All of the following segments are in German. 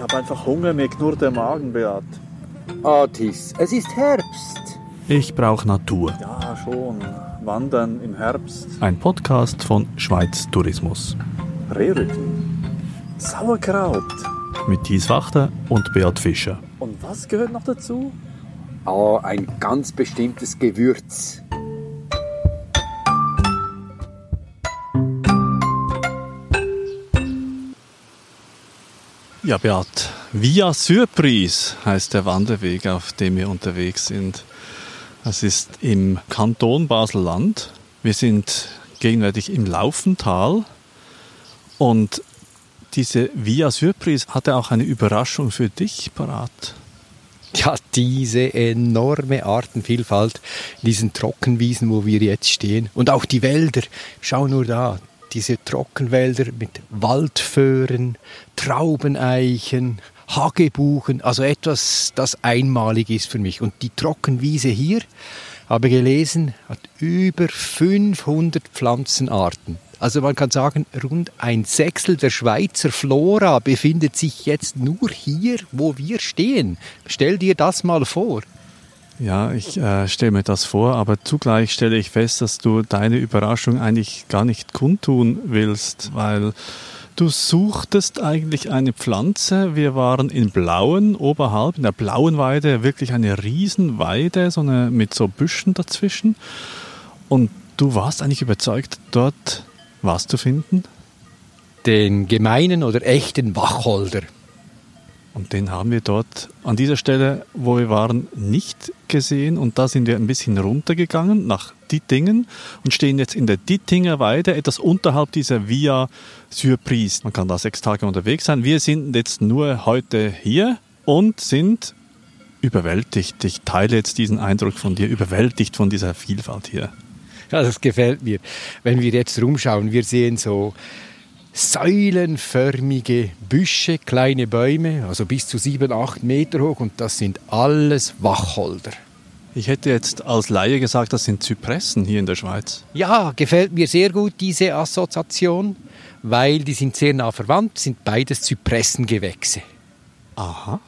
Ich habe einfach Hunger, mir knurrt der Magen, Beat. Otis, es ist Herbst. Ich brauche Natur. Ja, schon. Wandern im Herbst. Ein Podcast von Schweiz Tourismus. Rehrücken. Sauerkraut. Mit Thies Wachter und Beat Fischer. Und was gehört noch dazu? Oh, ein ganz bestimmtes Gewürz. Ja, Beat, Via Surprise heißt der Wanderweg, auf dem wir unterwegs sind. Es ist im Kanton Basel-Land. Wir sind gegenwärtig im Laufental und diese Via Surprise hatte auch eine Überraschung für dich parat. Ja, diese enorme Artenvielfalt diesen Trockenwiesen, wo wir jetzt stehen. Und auch die Wälder. Schau nur da, diese Trockenwälder mit Waldföhren, Traubeneichen, Hagebuchen, also etwas, das einmalig ist für mich. Und die Trockenwiese hier, habe gelesen, hat über 500 Pflanzenarten. Also man kann sagen, rund ein Sechstel der Schweizer Flora befindet sich jetzt nur hier, wo wir stehen. Stell dir das mal vor. Ja, ich äh, stelle mir das vor, aber zugleich stelle ich fest, dass du deine Überraschung eigentlich gar nicht kundtun willst, weil du suchtest eigentlich eine Pflanze. Wir waren in Blauen oberhalb, in der Blauen Weide, wirklich eine Riesenweide, so eine, mit so Büschen dazwischen. Und du warst eigentlich überzeugt, dort was zu finden? Den gemeinen oder echten Wacholder. Und den haben wir dort an dieser Stelle, wo wir waren, nicht gesehen. Und da sind wir ein bisschen runtergegangen nach Dittingen und stehen jetzt in der Dittinger Weide, etwas unterhalb dieser Via Surprise. Man kann da sechs Tage unterwegs sein. Wir sind jetzt nur heute hier und sind überwältigt. Ich teile jetzt diesen Eindruck von dir, überwältigt von dieser Vielfalt hier. Ja, das gefällt mir. Wenn wir jetzt rumschauen, wir sehen so säulenförmige Büsche, kleine Bäume, also bis zu sieben, acht Meter hoch und das sind alles Wacholder. Ich hätte jetzt als Laie gesagt, das sind Zypressen hier in der Schweiz. Ja, gefällt mir sehr gut diese Assoziation, weil die sind sehr nah verwandt, sind beides Zypressengewächse. Aha.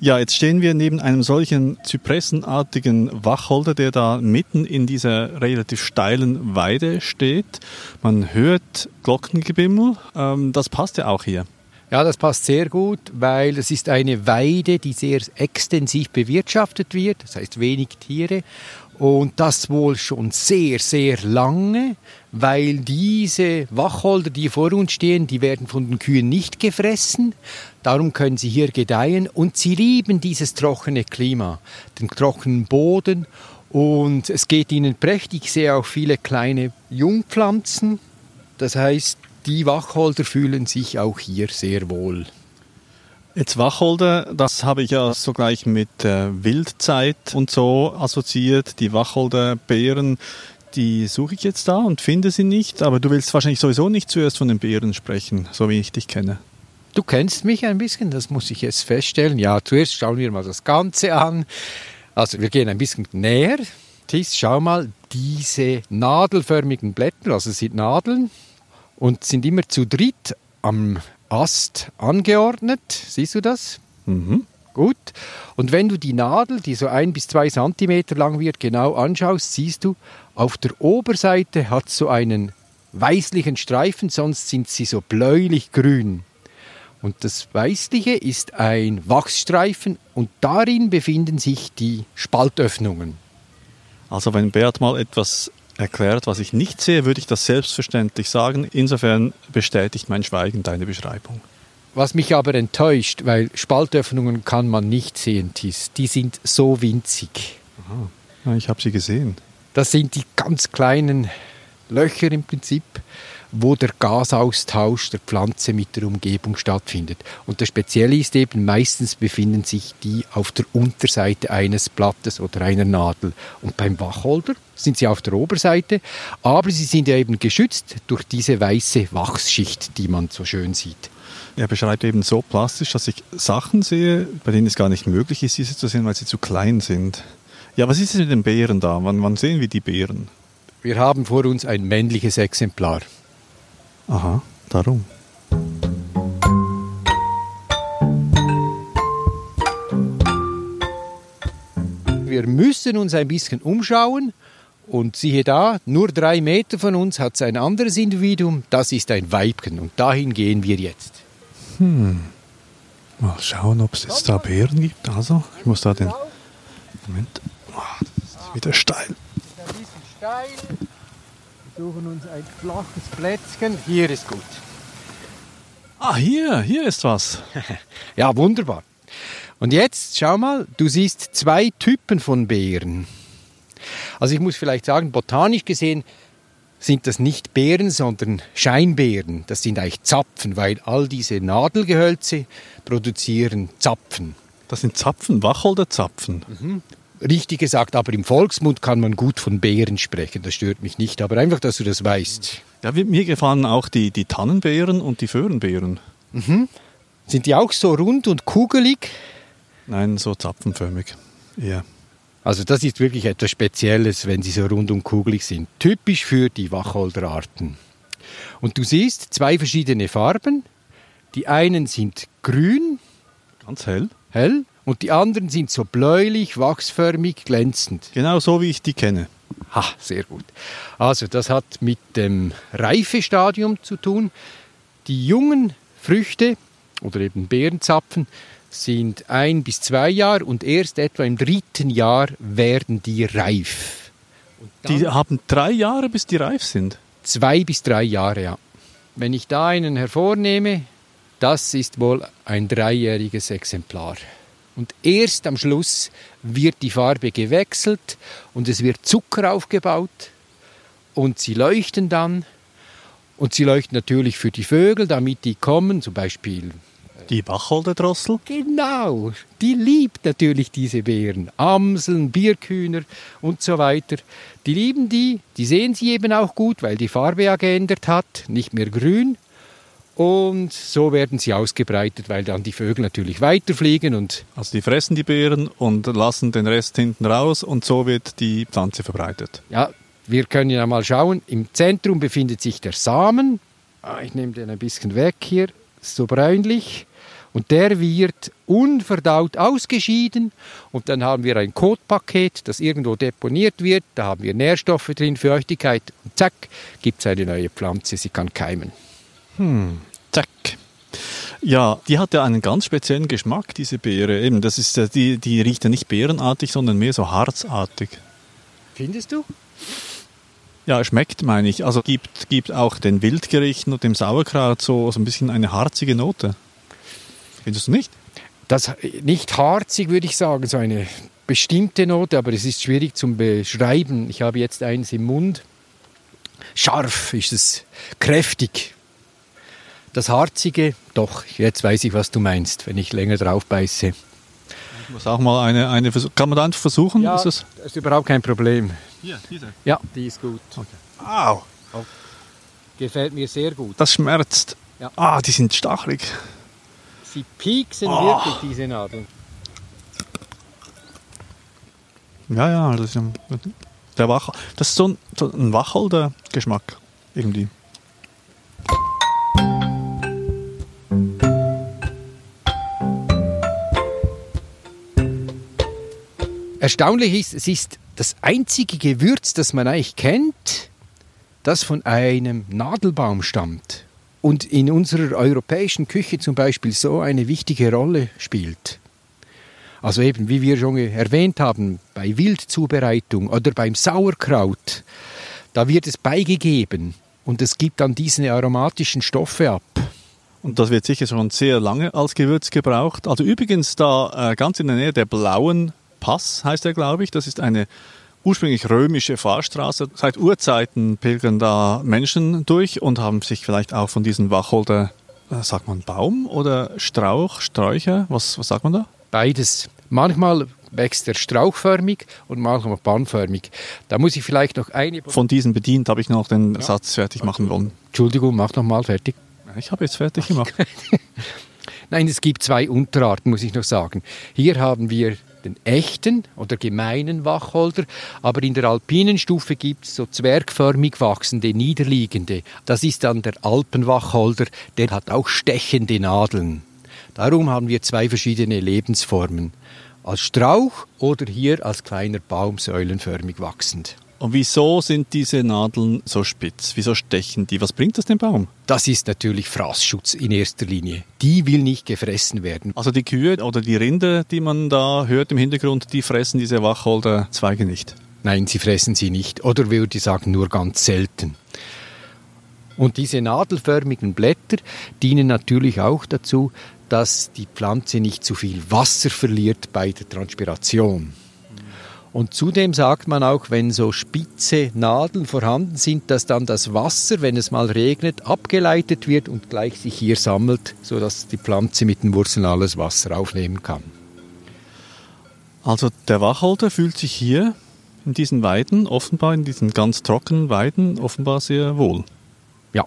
Ja, jetzt stehen wir neben einem solchen zypressenartigen Wacholder, der da mitten in dieser relativ steilen Weide steht. Man hört Glockengebimmel. Ähm, das passt ja auch hier. Ja, das passt sehr gut, weil es ist eine Weide, die sehr extensiv bewirtschaftet wird, das heißt wenig Tiere und das wohl schon sehr, sehr lange, weil diese Wacholder, die vor uns stehen, die werden von den Kühen nicht gefressen. Darum können sie hier gedeihen und sie lieben dieses trockene Klima, den trockenen Boden und es geht ihnen prächtig. Ich sehe auch viele kleine Jungpflanzen. Das heißt, die Wacholder fühlen sich auch hier sehr wohl. Jetzt Wacholder, das habe ich ja sogleich mit äh, Wildzeit und so assoziiert. Die Wacholderbeeren, die suche ich jetzt da und finde sie nicht. Aber du willst wahrscheinlich sowieso nicht zuerst von den Beeren sprechen, so wie ich dich kenne. Du kennst mich ein bisschen, das muss ich jetzt feststellen. Ja, zuerst schauen wir mal das Ganze an. Also wir gehen ein bisschen näher. Tis, schau mal, diese nadelförmigen Blätter, also sind Nadeln und sind immer zu dritt am Ast angeordnet. Siehst du das? Mhm. Gut. Und wenn du die Nadel, die so ein bis zwei Zentimeter lang wird, genau anschaust, siehst du, auf der Oberseite hat so einen weißlichen Streifen, sonst sind sie so bläulich-grün. Und das Weißliche ist ein Wachsstreifen und darin befinden sich die Spaltöffnungen. Also wenn Beat mal etwas erklärt, was ich nicht sehe, würde ich das selbstverständlich sagen. Insofern bestätigt mein Schweigen deine Beschreibung. Was mich aber enttäuscht, weil Spaltöffnungen kann man nicht sehen, Tis. Die sind so winzig. Aha. Ich habe sie gesehen. Das sind die ganz kleinen Löcher im Prinzip, wo der Gasaustausch der Pflanze mit der Umgebung stattfindet. Und das Spezielle ist eben, meistens befinden sich die auf der Unterseite eines Blattes oder einer Nadel. Und beim Wacholder sind sie auf der Oberseite, aber sie sind ja eben geschützt durch diese weiße Wachsschicht, die man so schön sieht. Er beschreibt eben so plastisch, dass ich Sachen sehe, bei denen es gar nicht möglich ist, diese zu sehen, weil sie zu klein sind. Ja, was ist es mit den Bären da? Wann, wann sehen wir die Bären? Wir haben vor uns ein männliches Exemplar. Aha, darum. Wir müssen uns ein bisschen umschauen und siehe da, nur drei Meter von uns hat es ein anderes Individuum, das ist ein Weibchen. Und dahin gehen wir jetzt. Mal schauen, ob es jetzt da Beeren gibt. Also, ich muss da den. Moment. Ah, das ist wieder steil. Ein bisschen steil. Wir suchen uns ein flaches Plätzchen. Hier ist gut. Ah, hier, hier ist was. Ja, wunderbar. Und jetzt schau mal, du siehst zwei Typen von Beeren. Also ich muss vielleicht sagen, botanisch gesehen sind das nicht Beeren, sondern Scheinbeeren. Das sind eigentlich Zapfen, weil all diese Nadelgehölze produzieren Zapfen. Das sind Zapfen, Wacholderzapfen. Richtig gesagt, aber im Volksmund kann man gut von Beeren sprechen. Das stört mich nicht, aber einfach, dass du das weißt. Ja, mir gefallen auch die, die Tannenbeeren und die Föhrenbeeren. Sind die auch so rund und kugelig? Nein, so zapfenförmig. Ja. Also das ist wirklich etwas Spezielles, wenn sie so rund und kugelig sind. Typisch für die Wacholderarten. Und du siehst zwei verschiedene Farben. Die einen sind grün, Ganz hell. hell, und die anderen sind so bläulich, wachsförmig, glänzend. Genau so, wie ich die kenne. Ha, sehr gut. Also das hat mit dem Reifestadium zu tun. Die jungen Früchte oder eben Beerenzapfen sind ein bis zwei Jahre und erst etwa im dritten Jahr werden die reif. Die haben drei Jahre, bis die reif sind. zwei bis drei Jahre, ja. Wenn ich da einen hervornehme, das ist wohl ein dreijähriges Exemplar. Und erst am Schluss wird die Farbe gewechselt und es wird Zucker aufgebaut und sie leuchten dann. Und sie leuchten natürlich für die Vögel, damit die kommen, zum Beispiel Die Wacholderdrossel. Genau, die liebt natürlich diese Beeren. Amseln, Birkhühner und so weiter. Die lieben die, die sehen sie eben auch gut, weil die Farbe ja geändert hat, nicht mehr grün. Und so werden sie ausgebreitet, weil dann die Vögel natürlich weiterfliegen und Also die fressen die Beeren und lassen den Rest hinten raus und so wird die Pflanze verbreitet. ja, wir können ja mal schauen. Im Zentrum befindet sich der Samen. Ah, Ich nehme den ein bisschen weg hier, so bräunlich. Und der wird unverdaut ausgeschieden. Und dann haben wir ein Kotpaket, das irgendwo deponiert wird. Da haben wir Nährstoffe drin, Feuchtigkeit. Und zack, gibt es eine neue Pflanze. Sie kann keimen. Zack. Ja, die hat ja einen ganz speziellen Geschmack, diese Beere. Eben, das ist, die, die riecht ja nicht beerenartig, sondern mehr so harzartig. Findest du? Ja, schmeckt, meine ich. Also gibt, gibt auch den Wildgerichten und dem Sauerkraut so, so ein bisschen eine harzige Note. Findest du nicht? Das nicht harzig, würde ich sagen, so eine bestimmte Note, aber es ist schwierig zum Beschreiben. Ich habe jetzt eins im Mund. Scharf ist es, kräftig. Das Harzige, doch, jetzt weiß ich, was du meinst, wenn ich länger drauf beiße. Ich muss auch mal eine, eine versuchen. Kann man da einfach versuchen? ist das? ist überhaupt kein Problem. Hier, diese. Ja, die ist gut. Au, Gefällt mir sehr gut. das schmerzt. Ja. Ah, die sind stachelig. Sie pieksen Oh. wirklich, diese Nadeln. Ja, ja, das ist ein, der Wach, das ist so ein, so ein Wacholder-Geschmack irgendwie. Erstaunlich ist, es ist das einzige Gewürz, das man eigentlich kennt, das von einem Nadelbaum stammt und in unserer europäischen Küche zum Beispiel so eine wichtige Rolle spielt. Also eben, wie wir schon erwähnt haben, bei Wildzubereitung oder beim Sauerkraut, da wird es beigegeben und es gibt dann diese aromatischen Stoffe ab. Und das wird sicher schon sehr lange als Gewürz gebraucht. Also übrigens da äh, ganz in der Nähe der Blauen Pass heißt er, glaube ich. Das ist eine ursprünglich römische Fahrstraße. Seit Urzeiten pilgern da Menschen durch und haben sich vielleicht auch von diesen Wacholder, äh, sagt man Baum oder Strauch, Sträucher, was, was sagt man da? Beides. Manchmal wächst er strauchförmig und manchmal bahnförmig. Da muss ich vielleicht noch eine. Von diesen bedient habe ich noch den Satz fertig machen wollen. Entschuldigung, mach noch mal fertig. Ich habe jetzt fertig gemacht. Nein, es gibt zwei Unterarten, muss ich noch sagen. Hier haben wir den echten oder gemeinen Wacholder, aber in der alpinen Stufe gibt es so zwergförmig wachsende, niederliegende. Das ist dann der Alpenwacholder, der hat auch stechende Nadeln. Darum haben wir zwei verschiedene Lebensformen. als Strauch oder hier als kleiner Baum säulenförmig wachsend. Und wieso sind diese Nadeln so spitz? Wieso stechen die? Was bringt das dem Baum? Das ist natürlich Fraßschutz in erster Linie. Die will nicht gefressen werden. Also die Kühe oder die Rinder, die man da hört im Hintergrund, die fressen diese Wacholderzweige nicht. Nein, sie fressen sie nicht. Oder würde ich sagen, nur ganz selten. Und diese nadelförmigen Blätter dienen natürlich auch dazu, dass die Pflanze nicht zu viel Wasser verliert bei der Transpiration. Und zudem sagt man auch, wenn so spitze Nadeln vorhanden sind, dass dann das Wasser, wenn es mal regnet, abgeleitet wird und gleich sich hier sammelt, sodass die Pflanze mit den Wurzeln alles Wasser aufnehmen kann. Also der Wacholder fühlt sich hier in diesen Weiden, offenbar in diesen ganz trockenen Weiden, offenbar sehr wohl. Ja.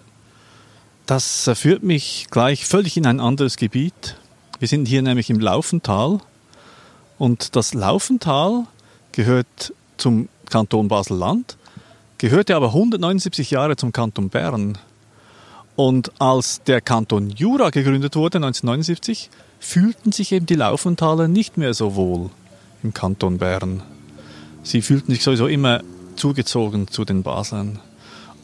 Das führt mich gleich völlig in ein anderes Gebiet. Wir sind hier nämlich im Laufental. Und das Laufental gehört zum Kanton Basel-Land, gehörte aber 179 Jahre zum Kanton Bern. Und als der Kanton Jura gegründet wurde, 1979, fühlten sich eben die Laufentaler nicht mehr so wohl im Kanton Bern. Sie fühlten sich sowieso immer zugezogen zu den Baslern.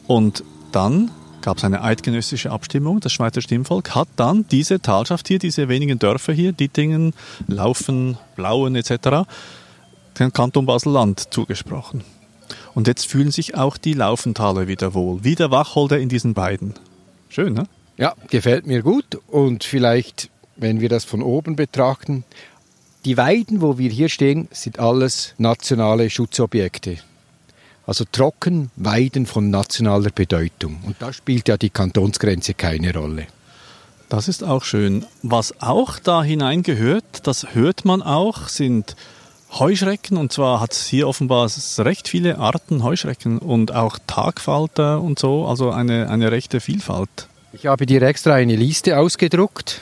Und dann gab es eine eidgenössische Abstimmung. Das Schweizer Stimmvolk hat dann diese Talschaft hier, diese wenigen Dörfer hier, Dittingen, Laufen, Blauen etc., den Kanton Basel-Land zugesprochen. Und jetzt fühlen sich auch die Laufentaler wieder wohl, wie der Wacholder in diesen beiden. Schön, ne? Ja, gefällt mir gut. Und vielleicht, wenn wir das von oben betrachten, die Weiden, wo wir hier stehen, sind alles nationale Schutzobjekte. Also Trockenweiden von nationaler Bedeutung. Und da spielt ja die Kantonsgrenze keine Rolle. Das ist auch schön. Was auch da hineingehört, das hört man auch, sind Heuschrecken. Und zwar hat es hier offenbar recht viele Arten Heuschrecken und auch Tagfalter und so, also eine, eine rechte Vielfalt. Ich habe dir extra eine Liste ausgedruckt.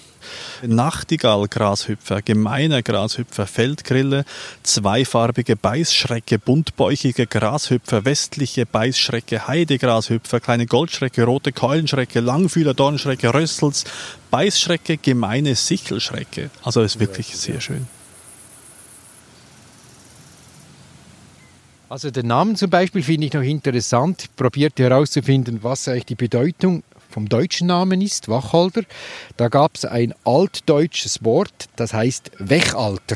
Nachtigall, Grashüpfer, gemeiner Grashüpfer, Feldgrille, zweifarbige Beißschrecke, buntbäuchige Grashüpfer, westliche Beißschrecke, Heidegrashüpfer, kleine Goldschrecke, rote Keulenschrecke, Langfühler, Dornschrecke, Rössels, Beißschrecke, gemeine Sichelschrecke. Also ist wirklich sehr schön. Also den Namen zum Beispiel finde ich noch interessant. Probiert herauszufinden, was eigentlich die Bedeutung vom deutschen Namen ist, Wacholder. Da gab es ein altdeutsches Wort, das heißt Wechalter.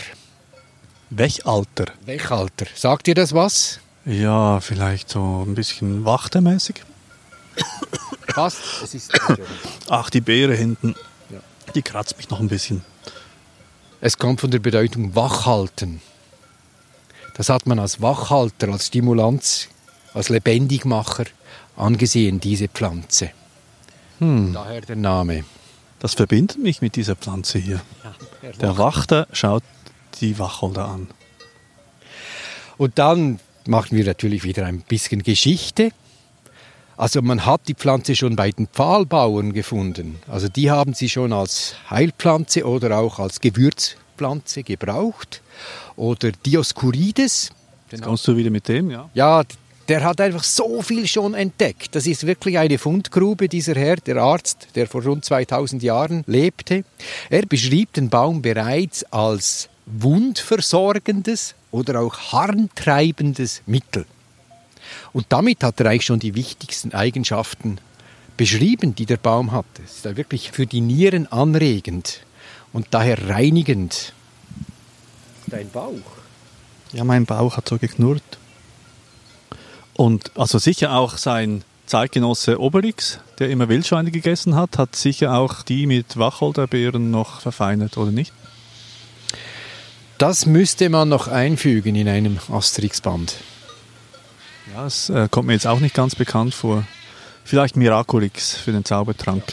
Wechalter? Wechalter. Sagt ihr das was? Ja, vielleicht so ein bisschen wachtermäßig. Fast. Es ist Ach, die Beere hinten. Die kratzt mich noch ein bisschen. Es kommt von der Bedeutung wachhalten. Das hat man als Wachhalter, als Stimulanz, als Lebendigmacher angesehen, diese Pflanze. Hm. Daher der Name. Das verbindet mich mit dieser Pflanze hier. Der Wachter schaut die Wacholder an. Und dann machen wir natürlich wieder ein bisschen Geschichte. Also man hat die Pflanze schon bei den Pfahlbauern gefunden. Also die haben sie schon als Heilpflanze oder auch als Gewürzpflanze gebraucht. Oder Dioskurides. Jetzt kommst du wieder mit dem, ja? Ja, der hat einfach so viel schon entdeckt. Das ist wirklich eine Fundgrube, dieser Herr, der Arzt, der vor rund 2000 Jahren lebte. Er beschrieb den Baum bereits als wundversorgendes oder auch harntreibendes Mittel. Und damit hat er eigentlich schon die wichtigsten Eigenschaften beschrieben, die der Baum hat. Es ist wirklich für die Nieren anregend und daher reinigend. Dein Bauch? Ja, mein Bauch hat so geknurrt. Und also sicher auch sein Zeitgenosse Obelix, der immer Wildschweine gegessen hat, hat sicher auch die mit Wacholderbeeren noch verfeinert, oder nicht? Das müsste man noch einfügen in einem Asterix-Band. Ja, das äh, kommt mir jetzt auch nicht ganz bekannt vor. Vielleicht Miraculix für den Zaubertrank.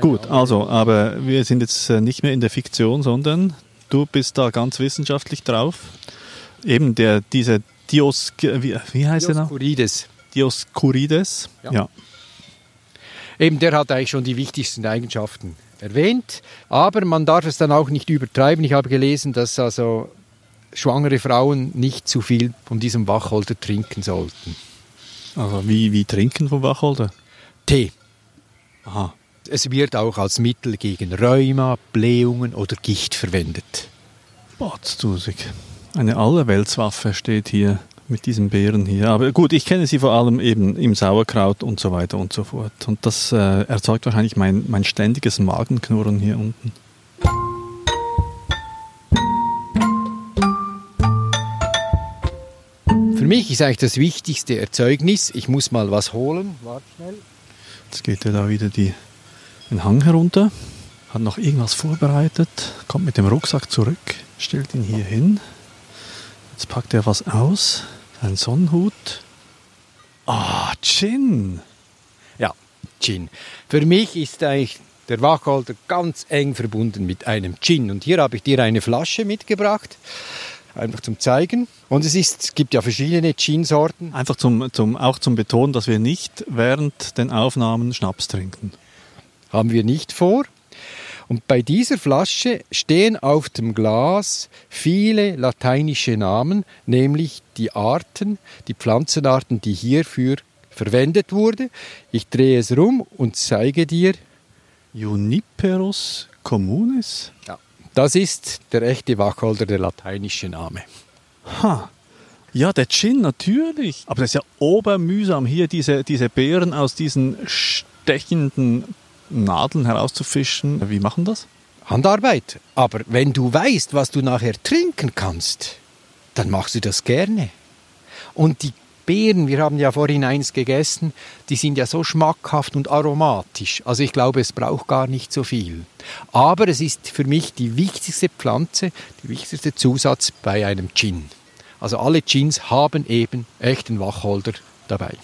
Gut, also, aber wir sind jetzt äh, nicht mehr in der Fiktion, sondern du bist da ganz wissenschaftlich drauf. Eben der, diese Dios, wie, wie heißt er noch? Dioskurides. Dioskurides. Ja. ja. Eben, der hat eigentlich schon die wichtigsten Eigenschaften erwähnt, aber man darf es dann auch nicht übertreiben. Ich habe gelesen, dass also schwangere Frauen nicht zu viel von diesem Wacholder trinken sollten. Also wie, wie trinken vom Wacholder? Tee. Aha. Es wird auch als Mittel gegen Rheuma, Blähungen oder Gicht verwendet. Botztusig. Eine Allerweltswaffe steht hier mit diesen Beeren hier. Aber gut, ich kenne sie vor allem eben im Sauerkraut und so weiter und so fort. Und das äh, erzeugt wahrscheinlich mein, mein ständiges Magenknurren hier unten. Für mich ist eigentlich das wichtigste Erzeugnis, ich muss mal was holen. Warte schnell. Jetzt geht er da wieder die, den Hang herunter, hat noch irgendwas vorbereitet, kommt mit dem Rucksack zurück, stellt ihn hier hin. Jetzt packt er was aus, einen Sonnenhut. Ah, Gin. Ja, Gin. Für mich ist eigentlich der Wacholder ganz eng verbunden mit einem Gin. Und hier habe ich dir eine Flasche mitgebracht, einfach zum Zeigen. Und es, ist, es gibt ja verschiedene Gin-Sorten. Einfach zum, zum, auch zum Betonen, dass wir nicht während den Aufnahmen Schnaps trinken. Haben wir nicht vor. Und bei dieser Flasche stehen auf dem Glas viele lateinische Namen, nämlich die Arten, die Pflanzenarten, die hierfür verwendet wurden. Ich drehe es rum und zeige dir. Juniperus communis? Ja, das ist der echte Wacholder, der lateinische Name. Ha. Ja, der Gin, natürlich. Aber das ist ja obermühsam, hier diese, diese Beeren aus diesen stechenden Nadeln herauszufischen. Wie machen das? Handarbeit. Aber wenn du weißt, was du nachher trinken kannst, dann machst du das gerne. Und die Beeren, wir haben ja vorhin eins gegessen, die sind ja so schmackhaft und aromatisch. Also ich glaube, es braucht gar nicht so viel. Aber es ist für mich die wichtigste Pflanze, der wichtigste Zusatz bei einem Gin. Also alle Gins haben eben echten Wacholder dabei.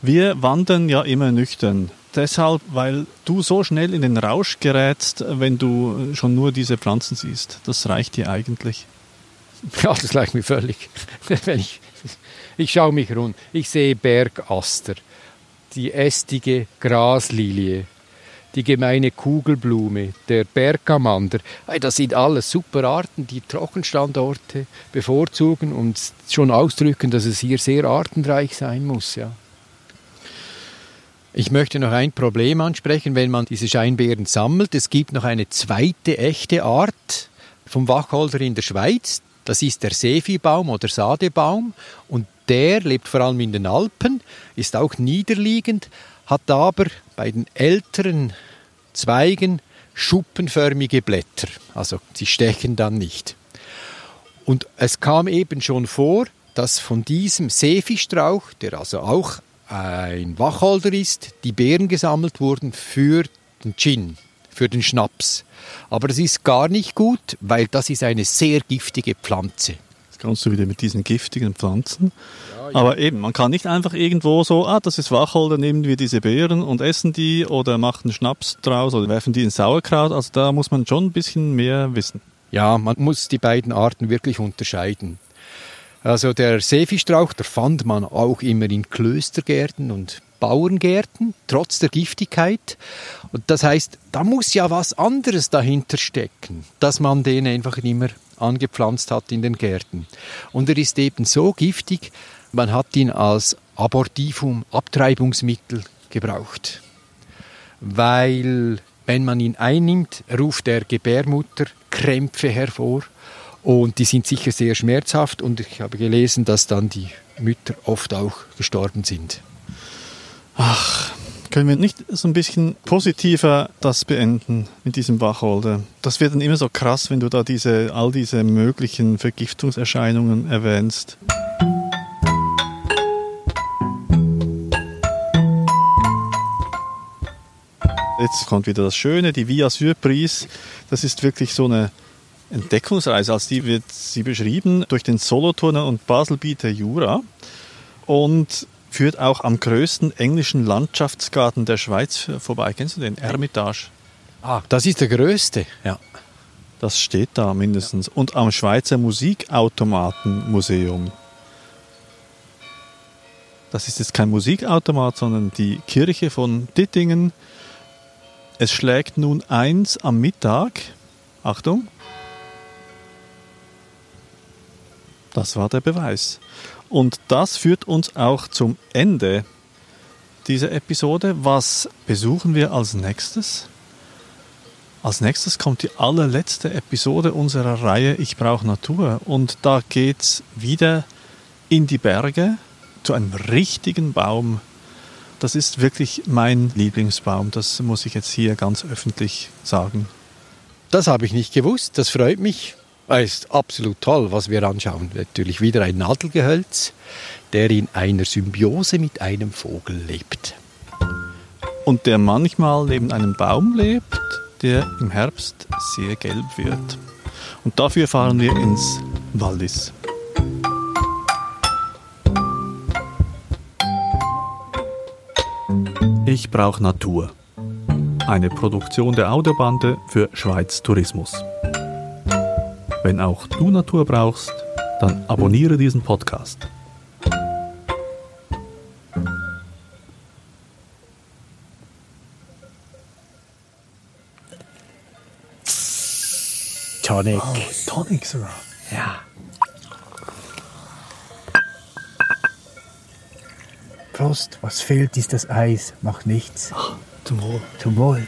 Wir wandern ja immer nüchtern. Deshalb, weil du so schnell in den Rausch gerätst, wenn du schon nur diese Pflanzen siehst. Das reicht dir eigentlich. Ja, das reicht mir völlig. Ich, ich schaue mich rund. Ich sehe Bergaster, die ästige Graslilie, die gemeine Kugelblume, der Bergamander. Das sind alles super Arten, die Trockenstandorte bevorzugen und schon ausdrücken, dass es hier sehr artenreich sein muss. Ja. Ich möchte noch ein Problem ansprechen, wenn man diese Scheinbeeren sammelt. Es gibt noch eine zweite echte Art vom Wacholder in der Schweiz. Das ist der Seeviehbaum oder Sadebaum und der lebt vor allem in den Alpen, ist auch niederliegend, hat aber bei den älteren Zweigen schuppenförmige Blätter. Also sie stechen dann nicht. Und es kam eben schon vor, dass von diesem Seefischstrauch, der also auch ein Wacholder ist, die Beeren gesammelt wurden für den Gin, für den Schnaps. Aber das ist gar nicht gut, weil das ist eine sehr giftige Pflanze. Jetzt kannst du wieder mit diesen giftigen Pflanzen. Ja, ja. Aber eben, man kann nicht einfach irgendwo so, ah, das ist Wacholder, nehmen wir diese Beeren und essen die oder machen Schnaps draus oder werfen die in Sauerkraut. Also da muss man schon ein bisschen mehr wissen. Ja, man muss die beiden Arten wirklich unterscheiden. Also der Seefischstrauch, der fand man auch immer in Klöstergärten und Bauerngärten, trotz der Giftigkeit. Und das heißt, da muss ja was anderes dahinter stecken, dass man den einfach immer angepflanzt hat in den Gärten. Und er ist eben so giftig, man hat ihn als Abortivum, Abtreibungsmittel gebraucht. Weil, wenn man ihn einnimmt, ruft der Gebärmutter Krämpfe hervor und die sind sicher sehr schmerzhaft und ich habe gelesen, dass dann die Mütter oft auch gestorben sind. Ach, können wir nicht so ein bisschen positiver das beenden mit diesem Wacholder? Das wird dann immer so krass, wenn du da diese, all diese möglichen Vergiftungserscheinungen erwähnst. Jetzt kommt wieder das Schöne, die Via Surprise. Das ist wirklich so eine Entdeckungsreise, als die wird sie beschrieben durch den Solothurner und Baselbieter Jura und führt auch am größten englischen Landschaftsgarten der Schweiz vorbei. Kennst du den? Ermitage. Ah, das ist der größte, ja. Das steht da mindestens. Ja. Und am Schweizer Musikautomatenmuseum. Das ist jetzt kein Musikautomat, sondern die Kirche von Dittingen. Es schlägt nun eins am Mittag. Achtung. Das war der Beweis. Und das führt uns auch zum Ende dieser Episode. Was besuchen wir als nächstes? Als nächstes kommt die allerletzte Episode unserer Reihe Ich brauche Natur. Und da geht's wieder in die Berge zu einem richtigen Baum. Das ist wirklich mein Lieblingsbaum. Das muss ich jetzt hier ganz öffentlich sagen. Das habe ich nicht gewusst. Das freut mich. Es ist absolut toll, was wir anschauen. Natürlich wieder ein Nadelgehölz, der in einer Symbiose mit einem Vogel lebt. Und der manchmal neben einem Baum lebt, der im Herbst sehr gelb wird. Und dafür fahren wir ins Wallis. Ich brauche Natur. Eine Produktion der Audiobande für Schweiz Tourismus. Wenn auch du Natur brauchst, dann abonniere diesen Podcast. Tonic. Tonic sogar. Ja. Prost, was fehlt, ist das Eis. Macht nichts. Zum Wohl. Zum Wohl.